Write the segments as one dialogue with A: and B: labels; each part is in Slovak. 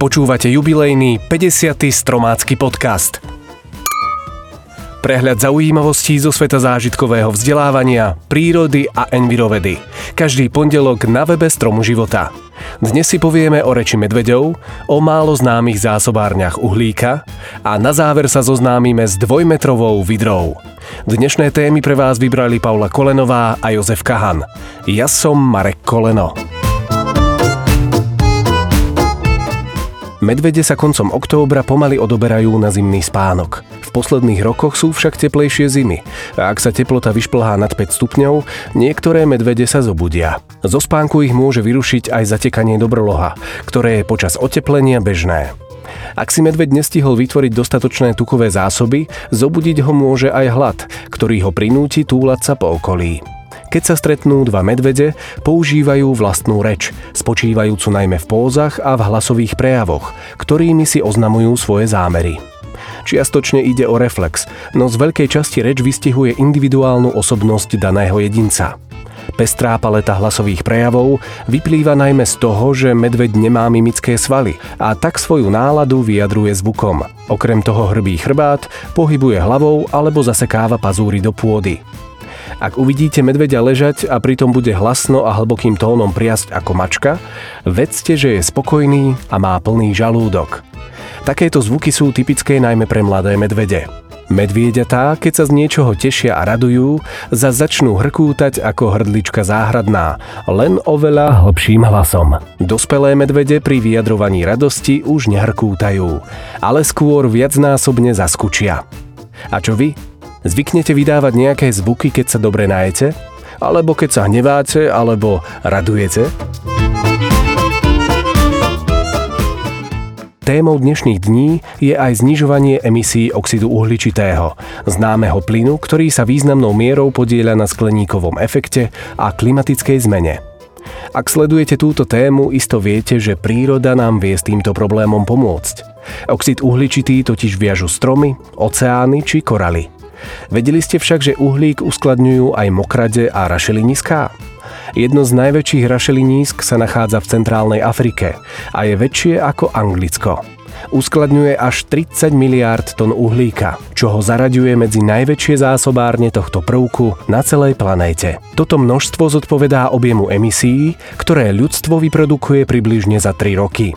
A: Počúvate jubilejný 50. stromácky podcast. Prehľad zaujímavostí zo sveta zážitkového vzdelávania, prírody a envirovedy. Každý pondelok na webe Stromu života. Dnes si povieme o reči medveďov, o málo známych zásobárniach uhlíka a na záver sa zoznámime s dvojmetrovou vidrou. Dnešné témy pre vás vybrali Paula Kolenová a Jozef Kahan. Ja som Marek Koleno. Medvede sa koncom októbra pomaly odoberajú na zimný spánok. V posledných rokoch sú však teplejšie zimy a ak sa teplota vyšplhá nad 5 stupňov, niektoré medvede sa zobudia. Zo spánku ich môže vyrušiť aj zatekanie do brloha, ktoré je počas oteplenia bežné. Ak si medveď nestihol vytvoriť dostatočné tukové zásoby, zobudiť ho môže aj hlad, ktorý ho prinúti túlať sa po okolí. Keď sa stretnú dva medvede, používajú vlastnú reč, spočívajúcu najmä v pózach a v hlasových prejavoch, ktorými si oznamujú svoje zámery. Čiastočne ide o reflex, no z veľkej časti reč vystihuje individuálnu osobnosť daného jedinca. Pestrá paleta hlasových prejavov vyplýva najmä z toho, že medveď nemá mimické svaly a tak svoju náladu vyjadruje zvukom. Okrem toho hrbí chrbát, pohybuje hlavou alebo zasekáva pazúry do pôdy. Ak uvidíte medveďa ležať a pritom bude hlasno a hlbokým tónom priasť ako mačka, vedzte, že je spokojný a má plný žalúdok. Takéto zvuky sú typické najmä pre mladé medvede. Medvieďatá, keď sa z niečoho tešia a radujú, za začnú hrkútať ako hrdlička záhradná, len oveľa hlbším hlasom. Dospelé medvede pri vyjadrovaní radosti už nehrkútajú, ale skôr viacnásobne zaskučia. A čo vy? Zvyknete vydávať nejaké zvuky, keď sa dobre najete? Alebo keď sa hneváte, alebo radujete? Témou dnešných dní je aj znižovanie emisí oxidu uhličitého, známeho plynu, ktorý sa významnou mierou podieľa na skleníkovom efekte a klimatickej zmene. Ak sledujete túto tému, isto viete, že príroda nám vie s týmto problémom pomôcť. Oxid uhličitý totiž viažu stromy, oceány či koraly. Vedeli ste však, že uhlík uskladňujú aj mokrade a rašeliniská? Jedno z najväčších rašelinísk sa nachádza v centrálnej Afrike a je väčšie ako Anglicko. Uskladňuje až 30 miliárd tón uhlíka, čo ho zaraďuje medzi najväčšie zásobárne tohto prvku na celej planéte. Toto množstvo zodpovedá objemu emisí, ktoré ľudstvo vyprodukuje približne za 3 roky.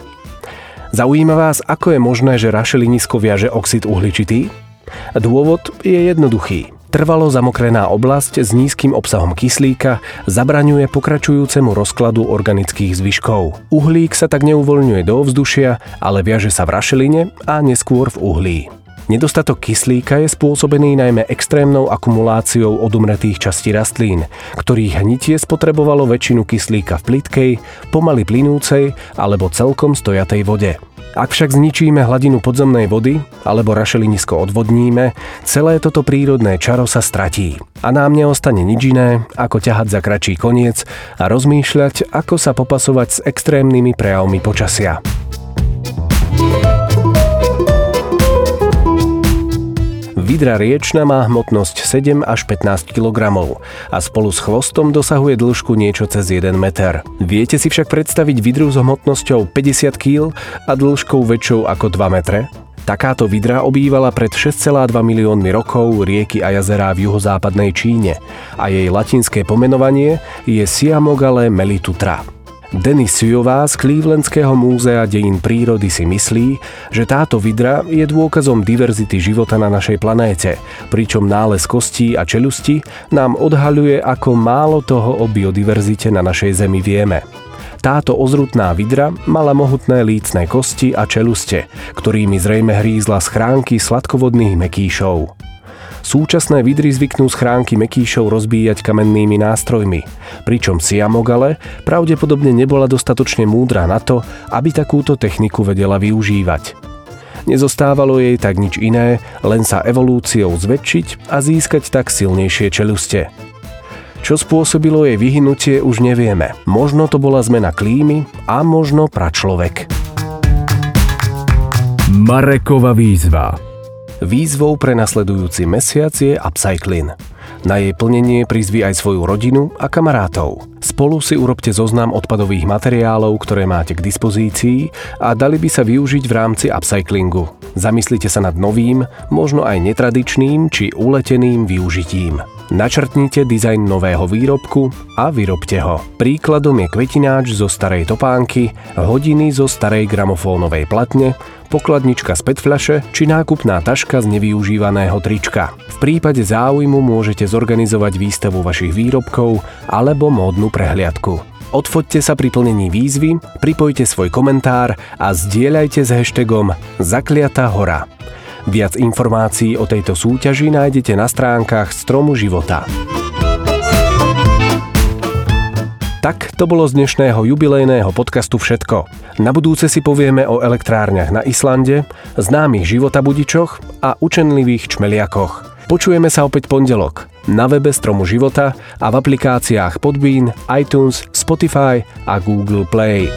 A: Zaujíma vás, ako je možné, že rašelinisko viaže oxid uhličitý? Dôvod je jednoduchý. Trvalo zamokrená oblasť s nízkym obsahom kyslíka zabraňuje pokračujúcemu rozkladu organických zvyškov. Uhlík sa tak neuvoľňuje do ovzdušia, ale viaže sa v rašeline a neskôr v uhlí. Nedostatok kyslíka je spôsobený najmä extrémnou akumuláciou odumretých častí rastlín, ktorých hnitie spotrebovalo väčšinu kyslíka v plitkej, pomaly plynúcej alebo celkom stojatej vode. Ak však zničíme hladinu podzemnej vody alebo rašelinisko odvodníme, celé toto prírodné čaro sa stratí. A nám neostane nič iné, ako ťahať za kračí koniec a rozmýšľať, ako sa popasovať s extrémnymi prejavmi počasia. Vidra riečna má hmotnosť 7 až 15 kg a spolu s chvostom dosahuje dĺžku niečo cez 1 meter. Viete si však predstaviť vidru s hmotnosťou 50 kg a dĺžkou väčšou ako 2 metre? Takáto vidra obývala pred 6,2 miliónmi rokov rieky a jazerá v juhozápadnej Číne a jej latinské pomenovanie je Siamogale melitutra. Denis Sujová z Clevelandského múzea dejín prírody si myslí, že táto vidra je dôkazom diverzity života na našej planéte, pričom nález kostí a čelusti nám odhaľuje, ako málo toho o biodiverzite na našej Zemi vieme. Táto ozrutná vidra mala mohutné lícne kosti a čeluste, ktorými zrejme hrízla schránky sladkovodných mekýšov. Súčasné vidry zvyknú schránky mekýšov rozbíjať kamennými nástrojmi, pričom Siamogale pravdepodobne nebola dostatočne múdra na to, aby takúto techniku vedela využívať. Nezostávalo jej tak nič iné, len sa evolúciou zväčšiť a získať tak silnejšie čeluste. Čo spôsobilo jej vyhnutie už nevieme. Možno to bola zmena klímy a možno pračlovek. Marekova výzva Výzvou pre nasledujúci mesiac je upcycling. Na jej plnenie prizvi aj svoju rodinu a kamarátov. Spolu si urobte zoznam odpadových materiálov, ktoré máte k dispozícii a dali by sa využiť v rámci upcyklingu. Zamyslite sa nad novým, možno aj netradičným či uleteným využitím. Načrtnite dizajn nového výrobku a vyrobte ho. Príkladom je kvetináč zo starej topánky, hodiny zo starej gramofónovej platne, pokladnička z petfľaše či nákupná taška z nevyužívaného trička. V prípade záujmu môžete zorganizovať výstavu vašich výrobkov alebo módnu prehliadku. Odfoďte sa pri plnení výzvy, pripojte svoj komentár a zdieľajte s hashtagom Zakliatá hora. Viac informácií o tejto súťaži nájdete na stránkach Stromu života. Tak to bolo z dnešného jubilejného podcastu všetko. Na budúce si povieme o elektrárniach na Islande, známych životabudičoch a učenlivých čmeliakoch. Počujeme sa opäť pondelok na webe Stromu života a v aplikáciách Podbean, iTunes, Spotify a Google Play.